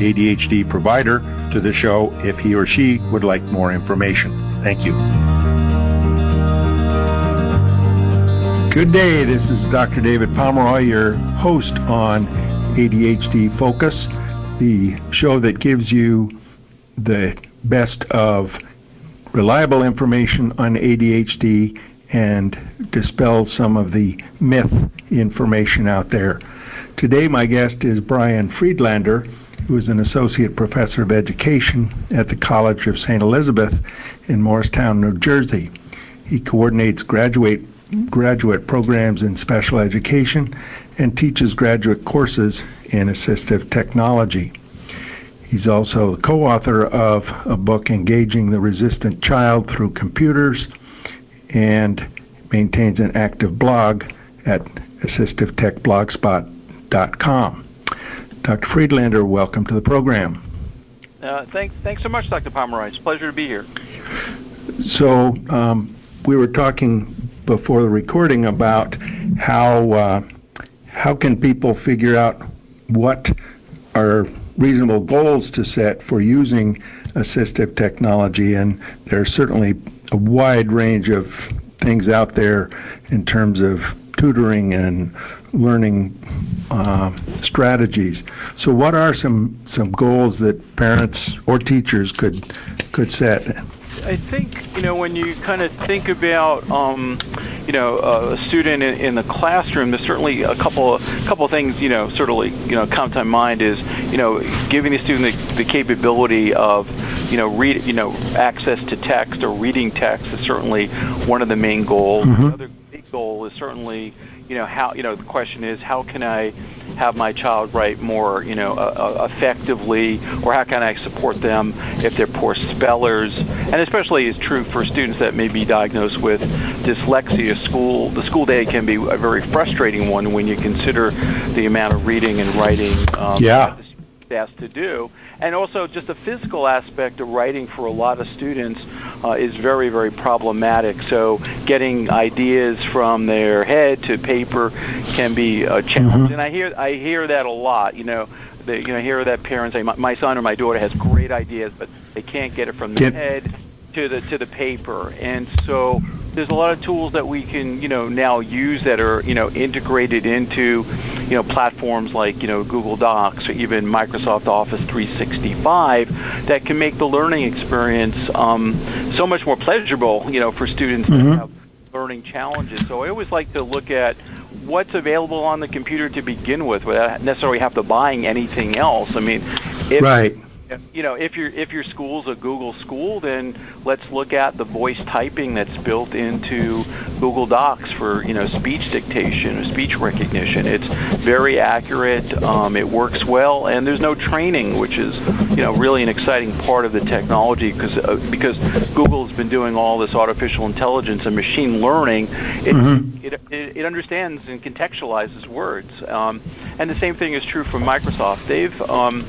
ADHD provider to the show if he or she would like more information. Thank you. Good day. This is Dr. David Pomeroy, your host on ADHD Focus, the show that gives you the best of reliable information on ADHD and dispel some of the myth information out there. Today, my guest is Brian Friedlander, who is an associate professor of education at the College of St. Elizabeth in Morristown, New Jersey. He coordinates graduate graduate programs in special education and teaches graduate courses in assistive technology. He's also the co-author of a book engaging the resistant child through computers and maintains an active blog at assistivetechblogspot.com. Dr. Friedlander, welcome to the program. Uh, thanks, thanks so much, Dr. Pomeroy. It's a pleasure to be here. So, um, we were talking before the recording about how uh, how can people figure out what are reasonable goals to set for using assistive technology, and there's certainly a wide range of things out there in terms of tutoring and learning uh, strategies. So, what are some some goals that parents or teachers could could set? I think you know when you kind of think about um, you know a student in, in, the classroom, there's certainly a couple a couple of things you know sort of like, you know come to mind is you know giving the student the, the capability of you know read you know access to text or reading text is certainly one of the main goals. Mm-hmm. Another big goal is certainly you know how you know the question is how can I have my child write more you know uh, effectively? Or how can I support them if they're poor spellers? And especially is true for students that may be diagnosed with dyslexia. School the school day can be a very frustrating one when you consider the amount of reading and writing um, yeah asked to do. And also, just the physical aspect of writing for a lot of students uh, is very, very problematic. So, getting ideas from their head to paper can be a challenge. Mm-hmm. And I hear, I hear that a lot. You know, they, you know, hear that parents say, my, my son or my daughter has great ideas, but they can't get it from the Get- head to the to the paper. And so there's a lot of tools that we can you know now use that are you know integrated into you know platforms like you know Google Docs or even Microsoft Office 365 that can make the learning experience um, so much more pleasurable you know for students Mhm. that have learning challenges. So I always like to look at what's available on the computer to begin with without necessarily have to buying anything else. I mean, if, right. You know, if your if your school's a Google school, then let's look at the voice typing that's built into Google Docs for you know speech dictation or speech recognition. It's very accurate. Um, it works well, and there's no training, which is you know really an exciting part of the technology because uh, because Google's been doing all this artificial intelligence and machine learning. It, Mhm. it, it, it understands and contextualizes words. Um, and the same thing is true for Microsoft. They've um,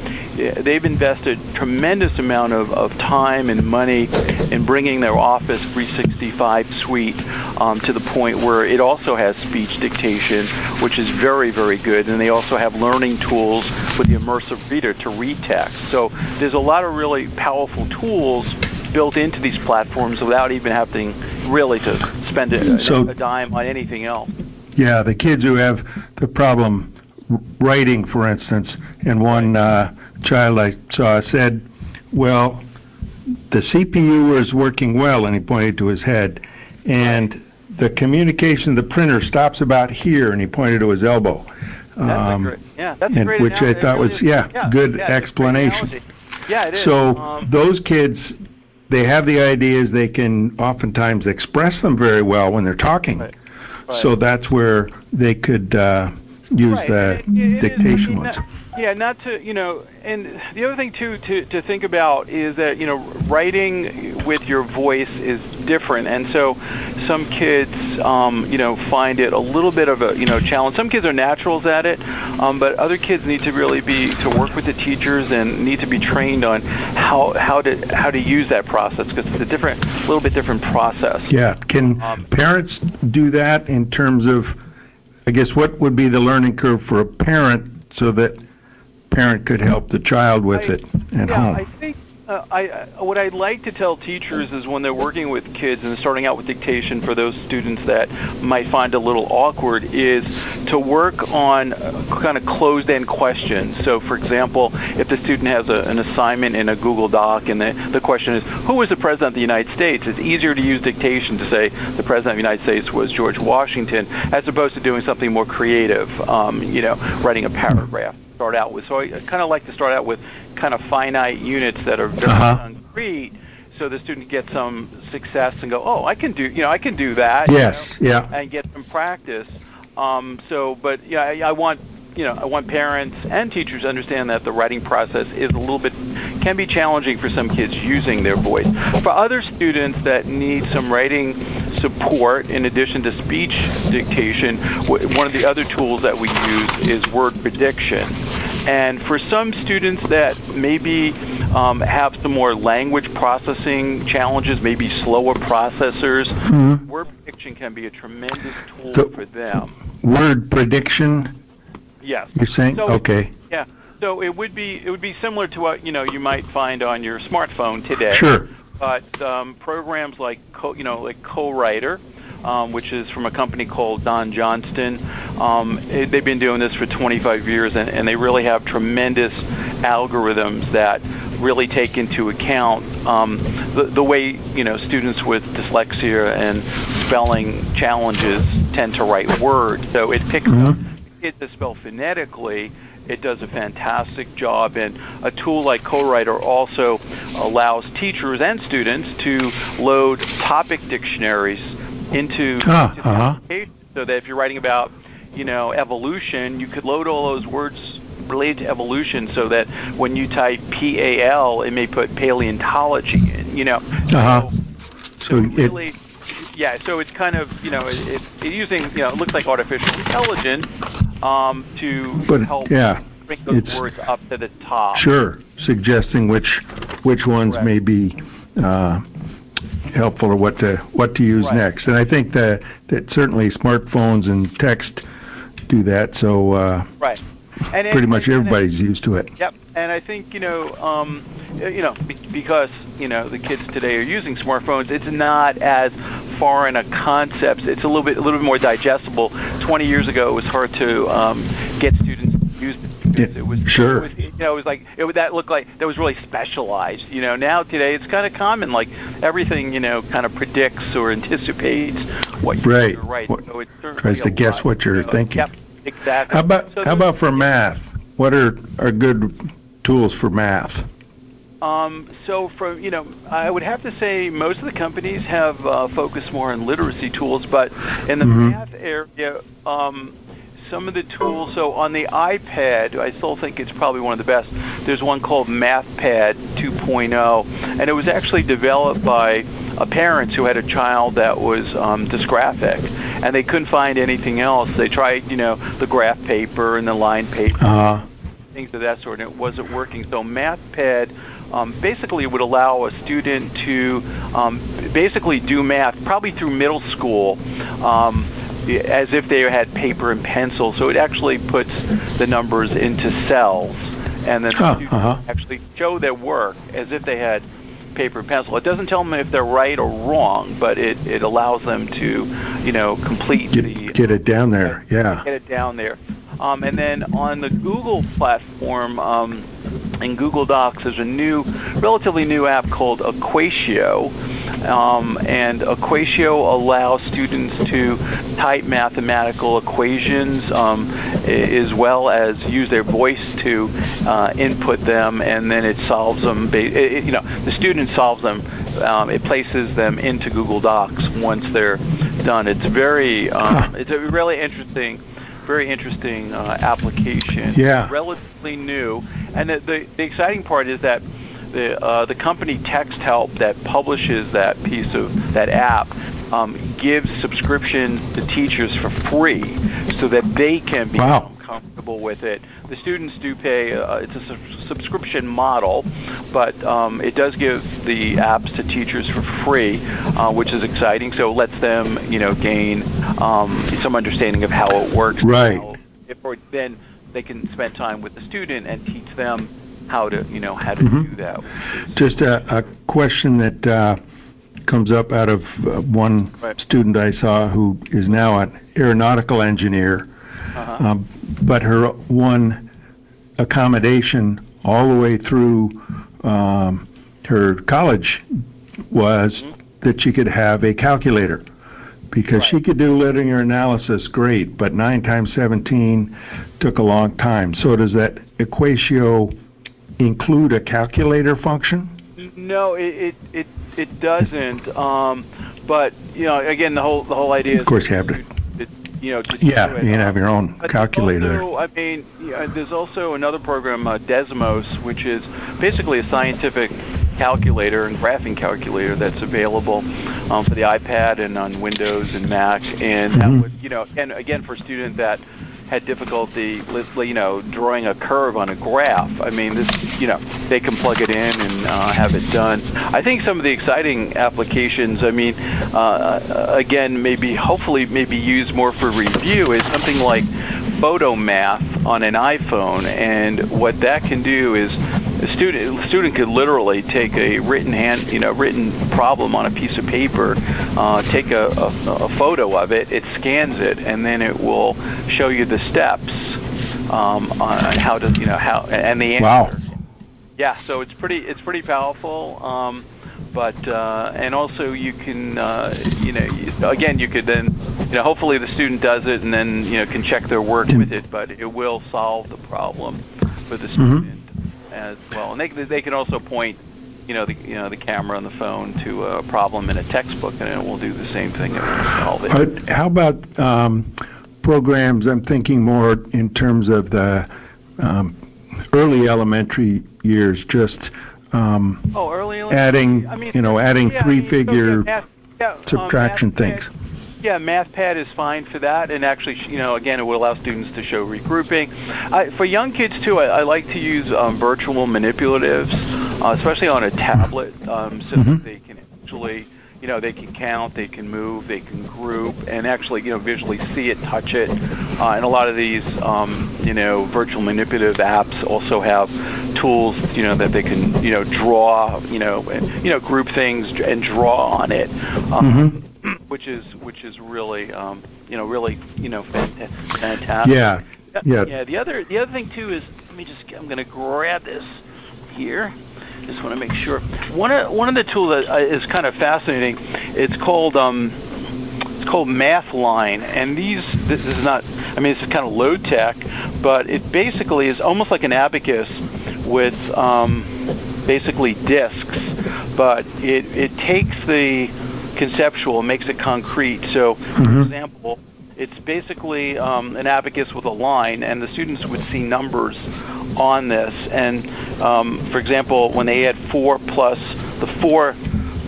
they've invested tremendous amount of, of time and money in bringing their Office 365 suite um, to the point where it also has speech dictation, which is very very good. And they also have learning tools with the immersive reader to read text. So there's a lot of really powerful tools built into these platforms without even having really to spend a, So- a dime on anything else. Yeah, the kids who have the problem writing, for instance, and one uh, child I saw said, "Well, the CPU was working well," and he pointed to his head, and the communication, the printer stops about here, and he pointed to his elbow. That's Um, great, yeah, that's and great which I analogy. It thought really was- is. yeah, yeah good yeah, it's a great explanation. Yeah, it is. So Um, those kids, they have the ideas. They can oftentimes express them very well when they're talking. Right. right. So that's where they could uh, use right. the it, it dictation is, ones. Yeah, not to you know, and the other thing too to to think about is that you know writing with your voice is different, and so some kids um, you know find it a little bit of a you know challenge. Some kids are naturals at it, um, but other kids need to really be to work with the teachers and need to be trained on how how to how to use that process because it's a different, little bit different process. Yeah, can um, parents do that in terms of? I guess what would be the learning curve for a parent so that parent could help the child with I, it at yeah, home. I think uh, I, uh, what I'd like to tell teachers is when they're working with kids and starting out with dictation for those students that might find a little awkward is to work on uh, kind of closed-end questions. So, for example, if the student has a, an assignment in a Google Doc and the, the question is, who was the President of the United States? It's easier to use dictation to say the President of the United States was George Washington as opposed to doing something more creative, um, you know, writing a paragraph start out with. So I kind of like to start out with kind of finite units that are very uh-huh. concrete so the student gets some success and go, oh, I can do, you know, I can do that. Yes, you know, yeah. And get some practice. Um, so, but yeah, I, I want, you know, I want parents and teachers to understand that the writing process is a little bit can be challenging for some kids using their voice. For other students that need some writing support in addition to speech dictation, one of the other tools that we use is word prediction. And for some students that maybe um, have some more language processing challenges, maybe slower processors, mm-hmm. word prediction can be a tremendous tool so for them. Word prediction? Yes. You're saying? So okay. Yeah. So it would be it would be similar to what you know you might find on your smartphone today. Sure. But um, programs like Co, you know like CoWriter, um, which is from a company called Don Johnston, um, it, they've been doing this for 25 years, and, and they really have tremendous algorithms that really take into account um, the, the way you know students with dyslexia and spelling challenges tend to write words. So it picks mm-hmm. up kids to spell phonetically it does a fantastic job. And a tool like CoWriter also allows teachers and students to load topic dictionaries into, ah, into uh-huh. so that if you're writing about you know evolution, you could load all those words related to evolution so that when you type PAL, it may put paleontology in. You know. Uh-huh. So, so really. It, yeah, so it's kind of you know it, it, it using you know it looks like artificial intelligence, um, to but, help yeah, bring those words up to the top. Sure, suggesting which which ones Correct. may be uh, helpful or what to what to use right. next. And I think that that certainly smartphones and text do that. So uh, right. And pretty and, much everybody's and, used to it. Yep, and I think you know, um, you know, because you know the kids today are using smartphones, it's not as foreign a concept. It's a little bit, a little bit more digestible. Twenty years ago, it was hard to um, get students to use it. It was sure. It was, you know, it was like it would, that looked like that was really specialized. You know, now today it's kind of common. Like everything, you know, kind of predicts or anticipates what you're right. going to write. What, so it's tries to guess lot, what you're you know, thinking. Yep, exactly. How about so how about for math? What are are good tools for math? Um, so, from you know, I would have to say most of the companies have uh, focused more on literacy tools, but in the mm-hmm. math area, um, some of the tools. So on the iPad, I still think it's probably one of the best. There's one called MathPad 2.0, and it was actually developed by a parents who had a child that was um, dysgraphic, and they couldn't find anything else. They tried, you know, the graph paper and the line paper, uh-huh. things of that sort, and it wasn't working. So MathPad um, basically it would allow a student to um, basically do math probably through middle school um, as if they had paper and pencil. So it actually puts the numbers into cells, and then huh, students uh-huh. actually show their work as if they had paper and pencil. It doesn't tell them if they're right or wrong, but it, it allows them to, you know, complete get, the get it down there. Yeah, get it down there. Um, and then on the Google platform, um, in Google Docs, there's a new, relatively new app called Equatio, um, and Equatio allows students to type mathematical equations um, as well as use their voice to uh, input them, and then it solves them. It, you know, the student solves them. Um, it places them into Google Docs once they're done. It's very, um, it's a really interesting very interesting uh, application. Yeah. Relatively new, and the, the, the exciting part is that the uh, the company Text Help that publishes that piece of that app um, gives subscription to teachers for free, so that they can be wow. comfortable with it. The students do pay. Uh, it's a su- subscription model, but um, it does give the apps to teachers for free, uh, which is exciting. So it lets them, you know, gain um, some understanding of how it works. Right. If, or then they can spend time with the student and teach them how to you know how to Mhm. do that. Just a, a question that uh, comes up out of uh, one Right. student I saw who is now an aeronautical engineer, Uh-huh. um, but her one accommodation all the way through um, her college was Mhm. that she could have a calculator. Because she could do linear analysis great, but 9 times 17 took a long time. So does that equatio include a calculator function? No, it it it, it doesn't. Um, but you know, again, the whole the whole idea is Of course you have to- it, you know, to Yeah, you can have your own But calculator. Also, I mean, yeah, there's also another program, uh, Desmos, which is basically a scientific calculator and graphing calculator that's available um, for the iPad and on Windows and Mac. And that Mhm. would, you know, and again for a student that had difficulty, you know, drawing a curve on a graph. I mean, this, you know, they can plug it in and uh, have it done. I think some of the exciting applications, I mean, uh, again, maybe hopefully maybe used more for review is something like Photomath on an iPhone, and what that can do is a student a student could literally take a written hand you know written problem on a piece of paper, uh, take a, a, a photo of it, it scans it, and then it will show you the steps um, on how to you know how and the answer. Wow. Yeah, so it's pretty it's pretty powerful. Um, but uh, and also you can uh, you know again you could then you know hopefully the student does it and then you know can check their work with it, but it will solve the problem for the student as well. And they they can also point you know the you know the camera on the phone to a problem in a textbook and it will do the same thing and solve it. But how about um, programs? I'm thinking more in terms of the um, early elementary years, just um, oh, early elementary. adding, I mean, you know, adding yeah, I mean, so, three-figure yeah, yeah, um, subtraction math things. Yeah, MathPad is fine for that, and actually, you know, again, it will allow students to show regrouping. I, for young kids too, I, I like to use um, virtual manipulatives, uh, especially on a tablet, um, so Mhm. that they can actually, you know, they can count, they can move, they can group, and actually, you know, visually see it, touch it. Uh, and a lot of these, um, you know, virtual manipulative apps also have tools, you know, that they can, you know, draw, you know, and, you know, group things and draw on it. Um, which is which is really um, you know really you know fantastic. Yeah, yeah. Yeah. The other the other thing too is let me just I'm going to grab this here. Just want to make sure. One of one of the tools that uh, kind of fascinating. It's called um, it's called MathLine, and these this is not. I mean, this is kind of low tech, but it basically is almost like an abacus with um, basically discs, but it it takes the conceptual and makes it concrete. So, for Mhm. example, it's basically um, an abacus with a line, and the students would see numbers on this. And um, for example, when they add four plus the four,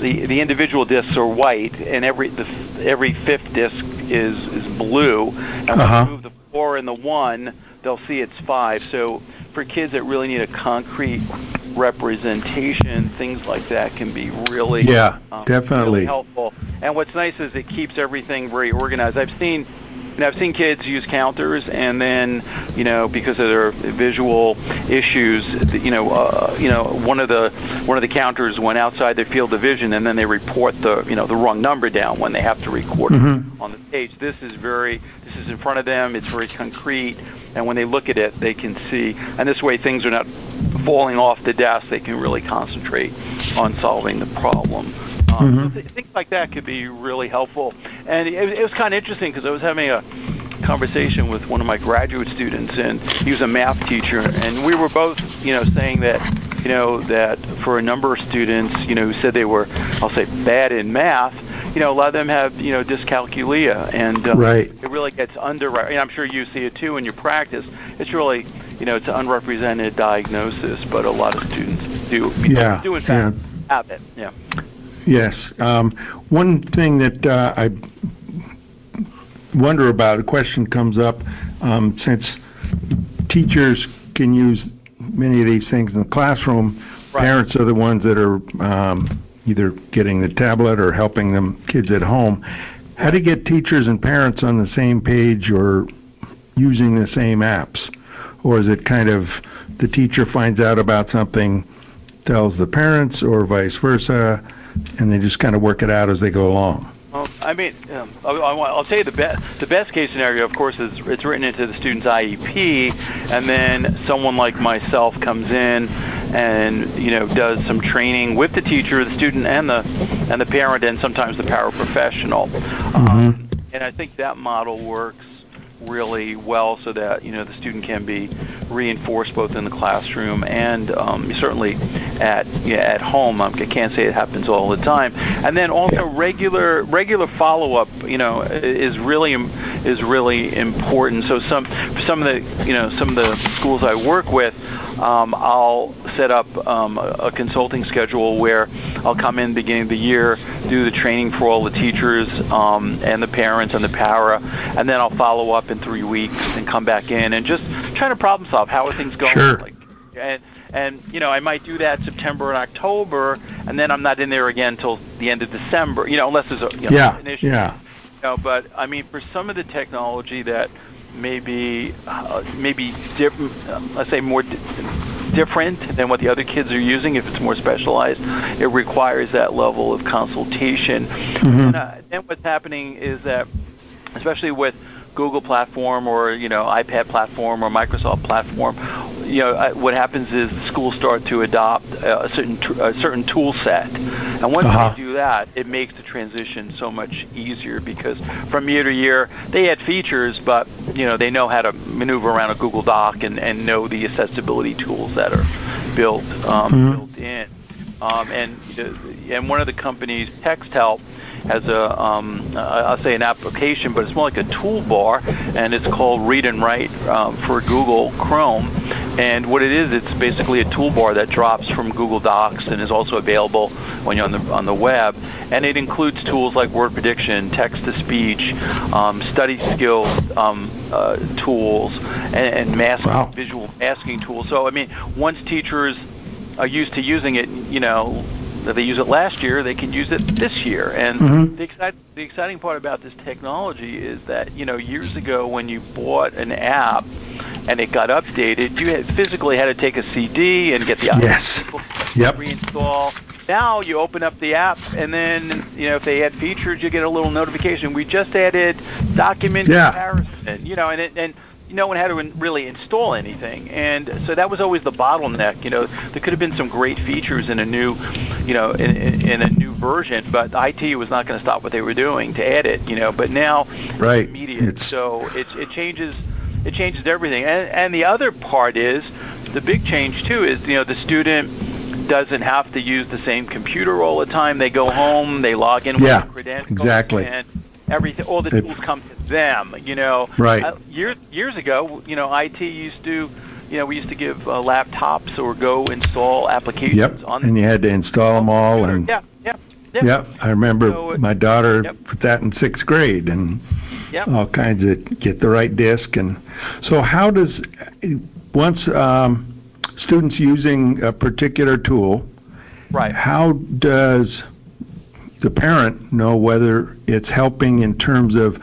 the the individual discs are white, and every the every fifth disc is is blue. And when Uh-huh. you move the four and the one, they'll see it's five. So for kids that really need a concrete representation, things like that can be really Yeah, um, definitely. really helpful. And what's nice is it keeps everything very organized. I've seen you know, I've seen kids use counters, and then, you know, because of their visual issues, you know, uh, you know, one of the one of the counters went outside their field of vision, and then they report the, you know, the wrong number down when they have to record Mhm. it on the page. This is very, this is in front of them. It's very concrete, and when they look at it, they can see. And this way, things are not falling off the desk. They can really concentrate on solving the problem. Um, Mhm. things like that could be really helpful. And it, it was kind of interesting because I was having a conversation with one of my graduate students, and he was a math teacher, and we were both, you know, saying that, you know, that for a number of students, you know, who said they were, I'll say, bad in math, you know, a lot of them have you know dyscalculia, and uh, right. it really gets under. And I'm sure you see it too in your practice. It's really you know it's an unrepresented diagnosis, but a lot of students do yeah, do in fact yeah. have it. Yeah. Yes. Um, one thing that uh, I wonder about, a question comes up, um, since teachers can use many of these things in the classroom, Right. parents are the ones that are um, either getting the tablet or helping them kids at home. How do you get teachers and parents on the same page or using the same apps? Or is it kind of the teacher finds out about something, tells the parents, or vice versa, and they just kind of work it out as they go along? Well, I mean, um, I'll, I'll I'll tell you the best the best case scenario, of course, is it's written into the student's IEP, and then someone like myself comes in and you know does some training with the teacher, the student, and the and the parent, and sometimes the paraprofessional. Um, and I think that model works really well so that you know the student can be reinforced both in the classroom and um, certainly at yeah, at home. Um, I can't say it happens all the time. And then also regular regular follow up, you know, is really is really important. So some some of the you know some of the schools I work with, um, I'll set up um, a, a consulting schedule where I'll come in beginning of the year, do the training for all the teachers um, and the parents and the para, and then I'll follow up in three weeks and come back in and just try to problem solve. How are things going? Sure. Like, and and you know I might do that September and October, and then I'm not in there again until the end of December. You know, unless there's a you know, Yeah, an issue. yeah. You know, but I mean, for some of the technology that maybe uh, maybe diff- let's say more di- different than what the other kids are using, if it's more specialized, it requires that level of consultation. Mhm. And, uh, then what's happening is that, especially with Google platform or you know iPad platform or Microsoft platform, you know what happens is schools start to adopt a certain a certain tool set, and once Uh-huh. they do that, it makes the transition so much easier because from year to year they add features, but you know they know how to maneuver around a Google Doc and, and know the accessibility tools that are built um, Mhm. built in. Um, and and one of the companies, TextHelp, has a um, uh, I'll say an application, but it's more like a toolbar, and it's called Read and Write um, for Google Chrome. And what it is, it's basically a toolbar that drops from Google Docs and is also available when you're on the on the web. And it includes tools like word prediction, text to speech, um, study skills um, uh, tools, and, and mask Wow. visual masking tools. So I mean, once teachers are used to using it, you know, if they use it last year, they can use it this year. And Mhm. the, excite, the exciting part about this technology is that, you know, years ago when you bought an app and it got updated, you had physically had to take a CD and get the Yes. Yep. reinstall. Now you open up the app and then, you know, if they add features, you get a little notification. We just added document Yeah. comparison, you know, and it, and no one had to in, really install anything, and so that was always the bottleneck. You know, there could have been some great features in a new, you know, in, in, in a new version, but IT was not going to stop what they were doing to add it. You know, but now Right. it's immediate, It's- so it it changes it changes everything. And and the other part is the big change too is you know the student doesn't have to use the same computer all the time. They go home, they log in with Yeah, their credentials, exactly. and everything. All the tools come to them. You know, Right. uh, years years ago, you know, IT used to, you know, we used to give uh, laptops or go install applications Yep. on And you had to install them all and yeah, yeah, yeah. Yep, I remember So, uh, my daughter yep. put that in sixth grade and Yep. all kinds of get the right disc and so how does once um, students using a particular tool, Right. how does the parent know whether it's helping in terms of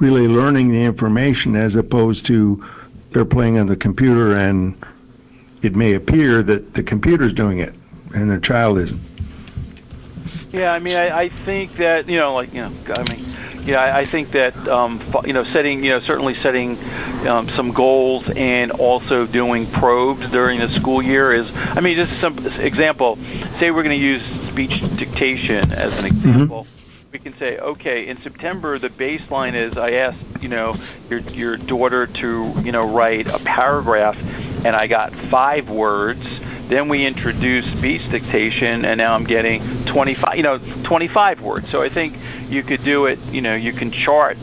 really learning the information as opposed to they're playing on the computer and it may appear that the computer's doing it and the child isn't. Yeah, I mean, I, I think that you know, like you know, I mean, yeah, I, I think that um, you know, setting you know, certainly setting um, some goals and also doing probes during the school year is. I mean, just some example. Say we're going to use speech dictation as an example. We can say, okay, in September the baseline is I asked you know your your daughter to you know write a paragraph, and I got five words. Then we introduced speech dictation, and now I'm getting 25, you know, 25 words. So I think you could do it. You know, you can chart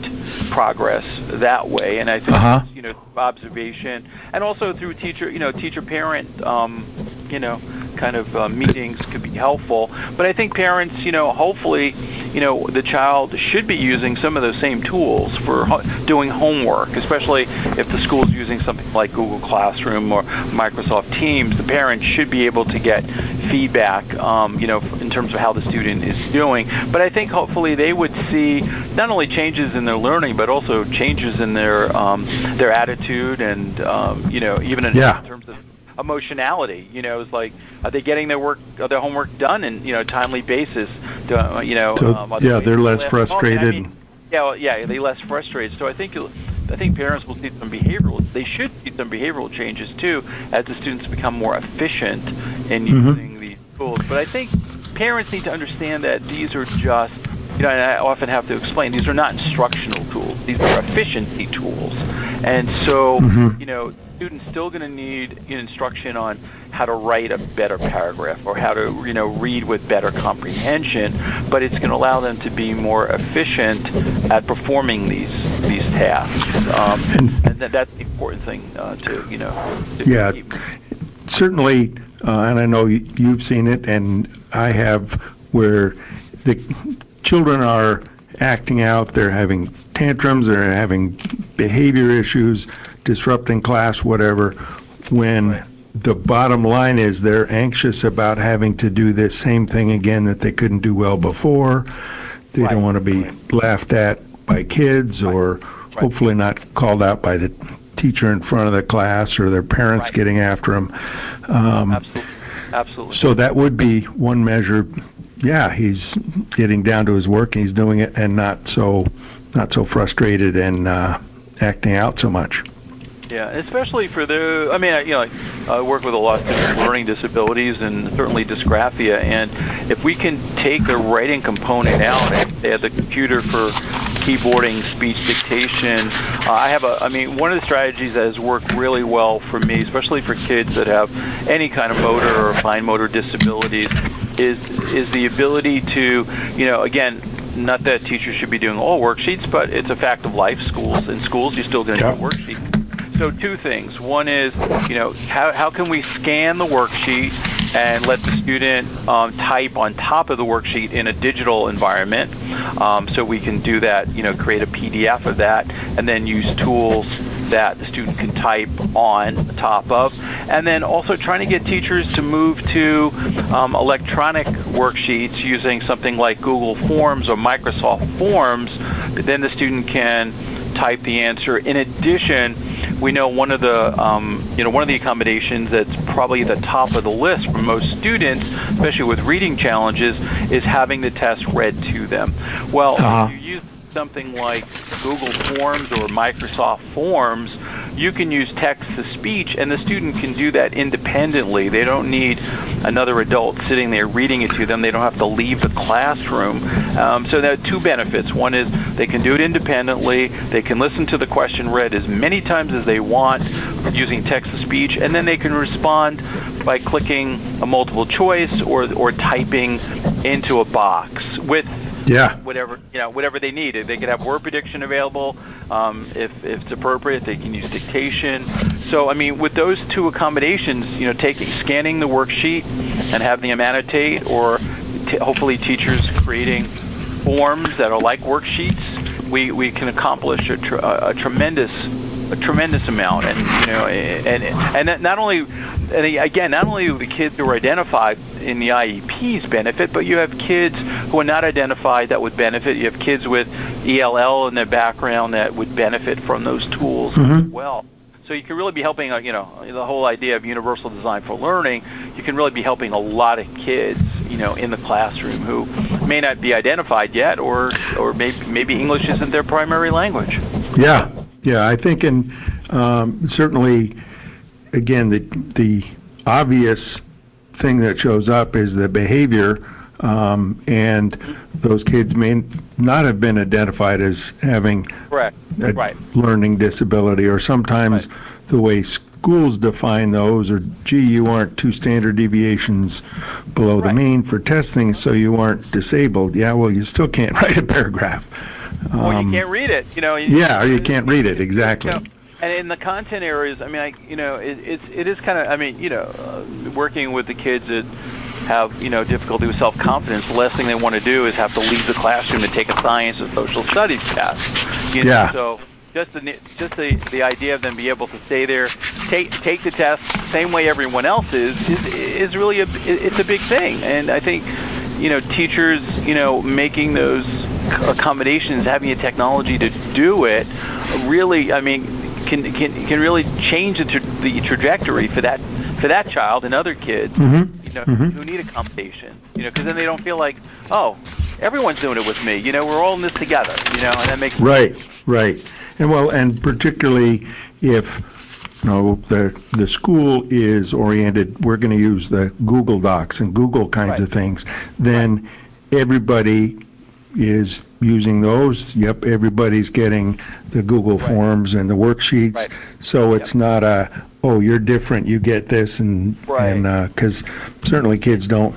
progress that way, and I think uh-huh. you know observation and also through teacher, you know, teacher parent, um, you know kind of uh, meetings could be helpful. But I think parents, you know, hopefully, you know, the child should be using some of those same tools for ho- doing homework, especially if the school is using something like Google Classroom or Microsoft Teams. The parents should be able to get feedback, um, you know, in terms of how the student is doing. But I think hopefully they would see not only changes in their learning, but also changes in their um, their attitude and um, you know even in, yeah. in terms of emotionality. You know, it's like, are they getting their work, their homework done in you know timely basis? Uh, you know, so, um, yeah, they're less frustrated. I mean, yeah, well, yeah, they less frustrated. So I think I think parents will see some behavioral. They should see some behavioral changes too as the students become more efficient in mm-hmm. using these tools. But I think parents need to understand that these are just you know, and I often have to explain these are not instructional tools; these are efficiency tools. And so, mm-hmm. you know, student's still going to need instruction on how to write a better paragraph or how to you know read with better comprehension, but it's going to allow them to be more efficient at performing these these tasks, um, and that, that's the important thing uh, to you know. To yeah, keep. certainly, uh, and I know you've seen it, and I have, where the children are acting out, they're having tantrums, they're having behavior issues disrupting class, whatever, when right. the bottom line is they're anxious about having to do this same thing again that they couldn't do well before. They right. don't want to be right. laughed at by kids or hopefully not called out by the teacher in front of the class or their parents getting after them. Um, Absolutely. Absolutely. So that would be one measure. Yeah, he's getting down to his work and he's doing it and not so not so frustrated and uh, acting out so much. Yeah, especially for the. I mean, I, you know, I work with a lot of students with learning disabilities and certainly dysgraphia. And if we can take the writing component out, they have the computer for keyboarding, speech dictation. Uh, I have a. I mean, one of the strategies that has worked really well for me, especially for kids that have any kind of motor or fine motor disabilities, is is the ability to, you know, again, not that teachers should be doing all worksheets, but it's a fact of life. Schools in schools, you're still going to yeah. do worksheets so two things. One is, you know, how, how can we scan the worksheet and let the student um, type on top of the worksheet in a digital environment. Um, so we can do that, you know, create a PDF of that, and then use tools that the student can type on top of. And then also trying to get teachers to move to um, electronic worksheets using something like Google Forms or Microsoft Forms. Then the student can type the answer. In addition, we know one of the um, you know one of the accommodations that's probably at the top of the list for most students, especially with reading challenges, is having the test read to them. Well, uh-huh. if you use something like Google Forms or Microsoft Forms, you can use text to speech, and the student can do that independently. They don't need another adult sitting there reading it to them. They don't have to leave the classroom. Um, so there are two benefits. One is they can do it independently. They can listen to the question read as many times as they want using text to speech, and then they can respond by clicking a multiple choice or or typing into a box with yeah. whatever you know whatever they need. They could have word prediction available. Um, if, if it's appropriate, they can use dictation. So I mean, with those two accommodations, you know, taking scanning the worksheet and having them annotate, or t- hopefully teachers creating forms that are like worksheets, we, we can accomplish a, tr- a tremendous a tremendous amount, and you know, and and not only, and again, not only the kids who are identified in the IEPs benefit, but you have kids who are not identified that would benefit. You have kids with ELL in their background that would benefit from those tools mm-hmm. as well. So you can really be helping, uh, you know, the whole idea of universal design for learning. You can really be helping a lot of kids, you know, in the classroom who may not be identified yet, or or maybe maybe English isn't their primary language. Yeah, yeah, I think, and um, certainly, again, the the obvious thing that shows up is the behavior, um, and those kids may not have been identified as having Correct. a right. learning disability, or sometimes right. the way schools define those, or gee, you aren't two standard deviations below right. the mean for testing, so you aren't disabled. Yeah, well, you still can't write a paragraph. Um, well, you can't read it. You know. Yeah, or you can't read it exactly. You know, and in the content areas, I mean, I, you know, it, it's it is kind of, I mean, you know, uh, working with the kids that have you know difficulty with self confidence, the last thing they want to do is have to leave the classroom to take a science or social studies test. You know? Yeah. So just the just the the idea of them be able to stay there, take take the test same way everyone else is is is really a it's a big thing, and I think you know teachers you know making those accommodations, having a technology to do it, really I mean can can can really change the, tra- the trajectory for that for that child and other kids. Mm-hmm you know, mm-hmm. who need accommodation. You know, because then they don't feel like, oh, everyone's doing it with me. You know, we're all in this together. You know, and that makes right, right, and well, and particularly if you know the the school is oriented, we're going to use the Google Docs and Google kinds right. of things. Then right. everybody is using those. Yep, everybody's getting the Google right. Forms and the worksheets. Right. So it's yep. not a oh you're different, you get this, and right. and because uh, certainly kids don't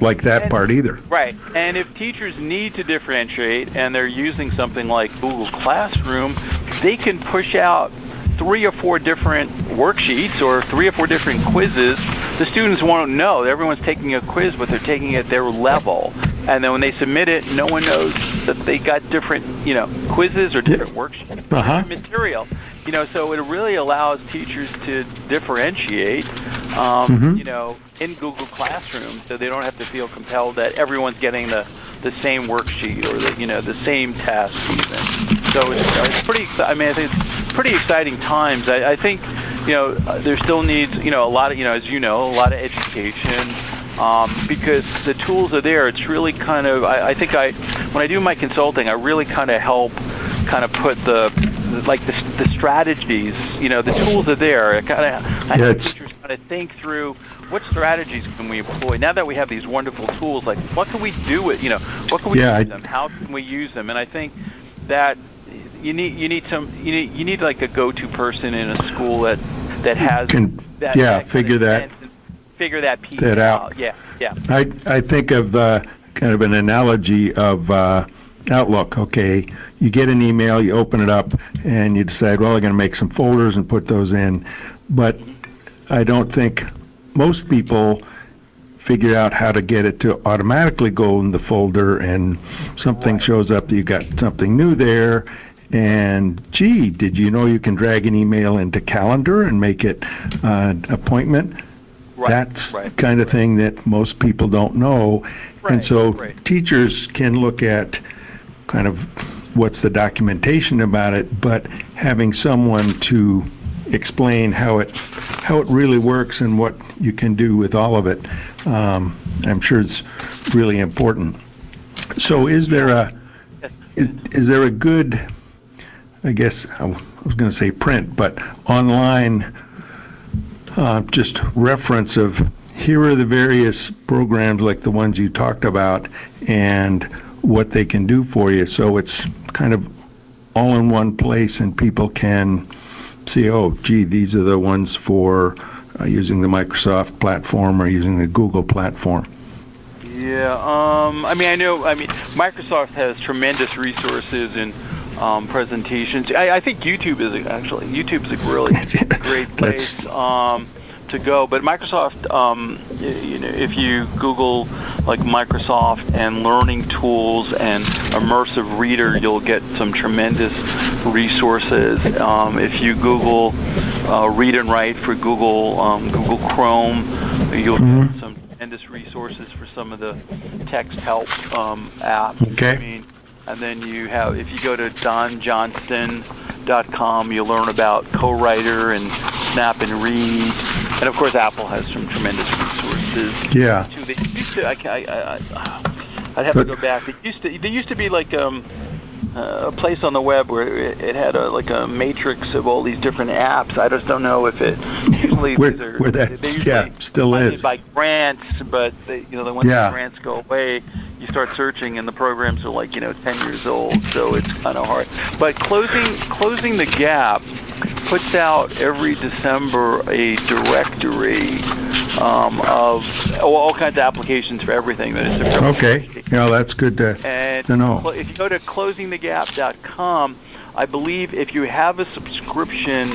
like that and, part either. Right. And if teachers need to differentiate and they're using something like Google Classroom, they can push out three or four different worksheets or three or four different quizzes. The students won't know. Everyone's taking a quiz, but they're taking it at their level. And then when they submit it, no one knows that they got different, you know, quizzes or different worksheets, uh-huh. material. You know, so it really allows teachers to differentiate, um, mm-hmm. you know, in Google Classroom, so they don't have to feel compelled that everyone's getting the the same worksheet or the you know the same test even. So it's, it's pretty. I mean, I think it's pretty exciting times. I, I think you know there still needs you know a lot of you know as you know a lot of education um, because the tools are there. It's really kind of I, I think I when I do my consulting, I really kind of help kind of put the like the, the strategies. You know, the tools are there. I kind of I yeah, have teachers kind of think through what strategies can we employ now that we have these wonderful tools. Like what can we do with you know what can we yeah, use them? How can we use them? And I think that you need you need some you need you need like a go-to person in a school that that has can, that, yeah that figure that figure that piece that out. out. Yeah, yeah. I I think of uh, kind of an analogy of uh, Outlook. Okay, you get an email, you open it up, and you decide, well, I'm going to make some folders and put those in. But I don't think most people figure out how to get it to automatically go in the folder, and something shows up that you got something new there. And gee, did you know you can drag an email into Calendar and make it uh, appointment? Right, That's right, kind of right. thing that most people don't know. And so teachers can look at kind of what's the documentation about it, but having someone to explain how it how it really works and what you can do with all of it, um, I'm sure it's really important. So, is there a is, is there a good, I guess I was going to say print, but online uh, just reference of here are the various programs like the ones you talked about and what they can do for you. So it's kind of all in one place and people can see, oh, gee, these are the ones for uh, using the Microsoft platform or using the Google platform. Yeah, um, I mean, I know. I mean, Microsoft has tremendous resources and um, presentations. I, I think YouTube is a, actually YouTube is a really great place um, to go. But Microsoft, um, you know, if you Google like Microsoft and learning tools and immersive reader, you'll get some tremendous resources. Um, if you Google uh, Read and Write for Google um, Google Chrome, you'll mm-hmm. get some tremendous resources for some of the text help um, apps. Okay. I mean, and then you have if you go to donjohnston.com, you'll learn about co-writer and Snap and Read, and of course Apple has some tremendous resources. Yeah. Too. They used to. I, I, I, I'd have But- to go back. They used to. They used to be like um, uh, a place on the web where it, it had a like a matrix of all these different apps. I just don't know if it usually Where- these are, where that- they usually yeah, still is. by grants, but they, you know the once Yeah. the grants go away, you start searching and the programs are like you know 10 years old, so it's kind of hard. But closing closing the gap puts out every December a directory um, of all kinds of applications for everything that is. Okay, yeah, that's good to, and to know. If you go to closingthegap.com, I believe if you have a subscription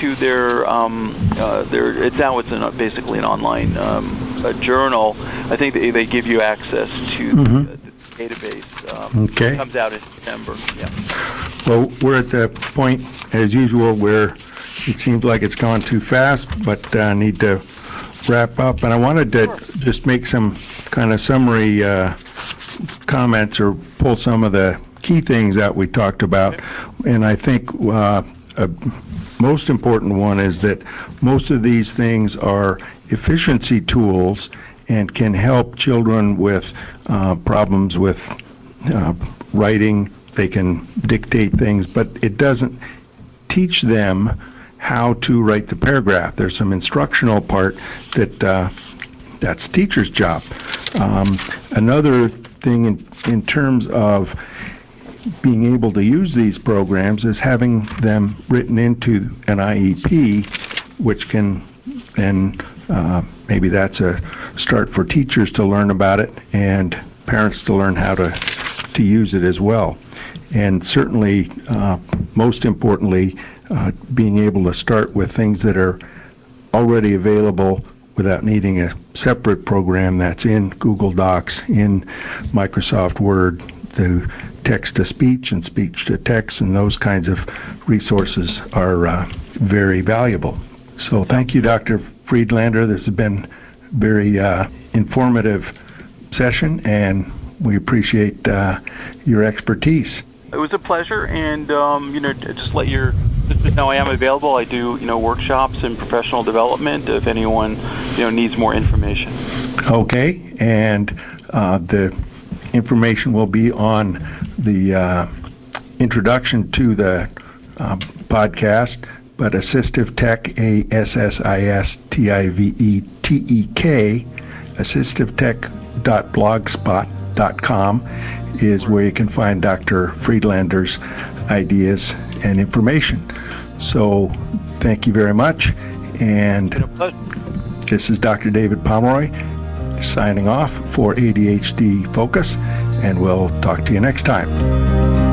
to their um, uh, their it's now it's an, basically an online um, journal. I think they, they give you access to mm-hmm. Database. Um, okay. It comes out in December. Yeah. Well, we're at the point, as usual, where it seems like it's gone too fast, but I uh, need to wrap up. And I wanted to sure. just make some kind of summary uh, comments or pull some of the key things that we talked about. Okay. And I think uh, a most important one is that most of these things are efficiency tools and can help children with uh, problems with uh, writing. They can dictate things, but it doesn't teach them how to write the paragraph. There's some instructional part that uh, that's teacher's job. Um, another thing in, in terms of being able to use these programs is having them written into an IEP, which can then uh, maybe that's a start for teachers to learn about it and parents to learn how to to use it as well. And certainly, uh, most importantly, uh, being able to start with things that are already available without needing a separate program that's in Google Docs, in Microsoft Word, the text to speech and speech to text, and those kinds of resources are uh, very valuable. So, thank you, Dr. Friedlander. This has been a very uh, informative session, and we appreciate uh, your expertise. It was a pleasure, and um, you know, just let your know I am available. I do you know workshops and professional development if anyone you know needs more information. Okay, and uh, the information will be on the uh, introduction to the uh, podcast. But assistive tech, A S S I S T I V E T E K, assistivetek.blogspot.com is where you can find Dr. Friedlander's ideas and information. So, thank you very much. And this is Dr. David Pomeroy signing off for ADHD Focus, and we'll talk to you next time.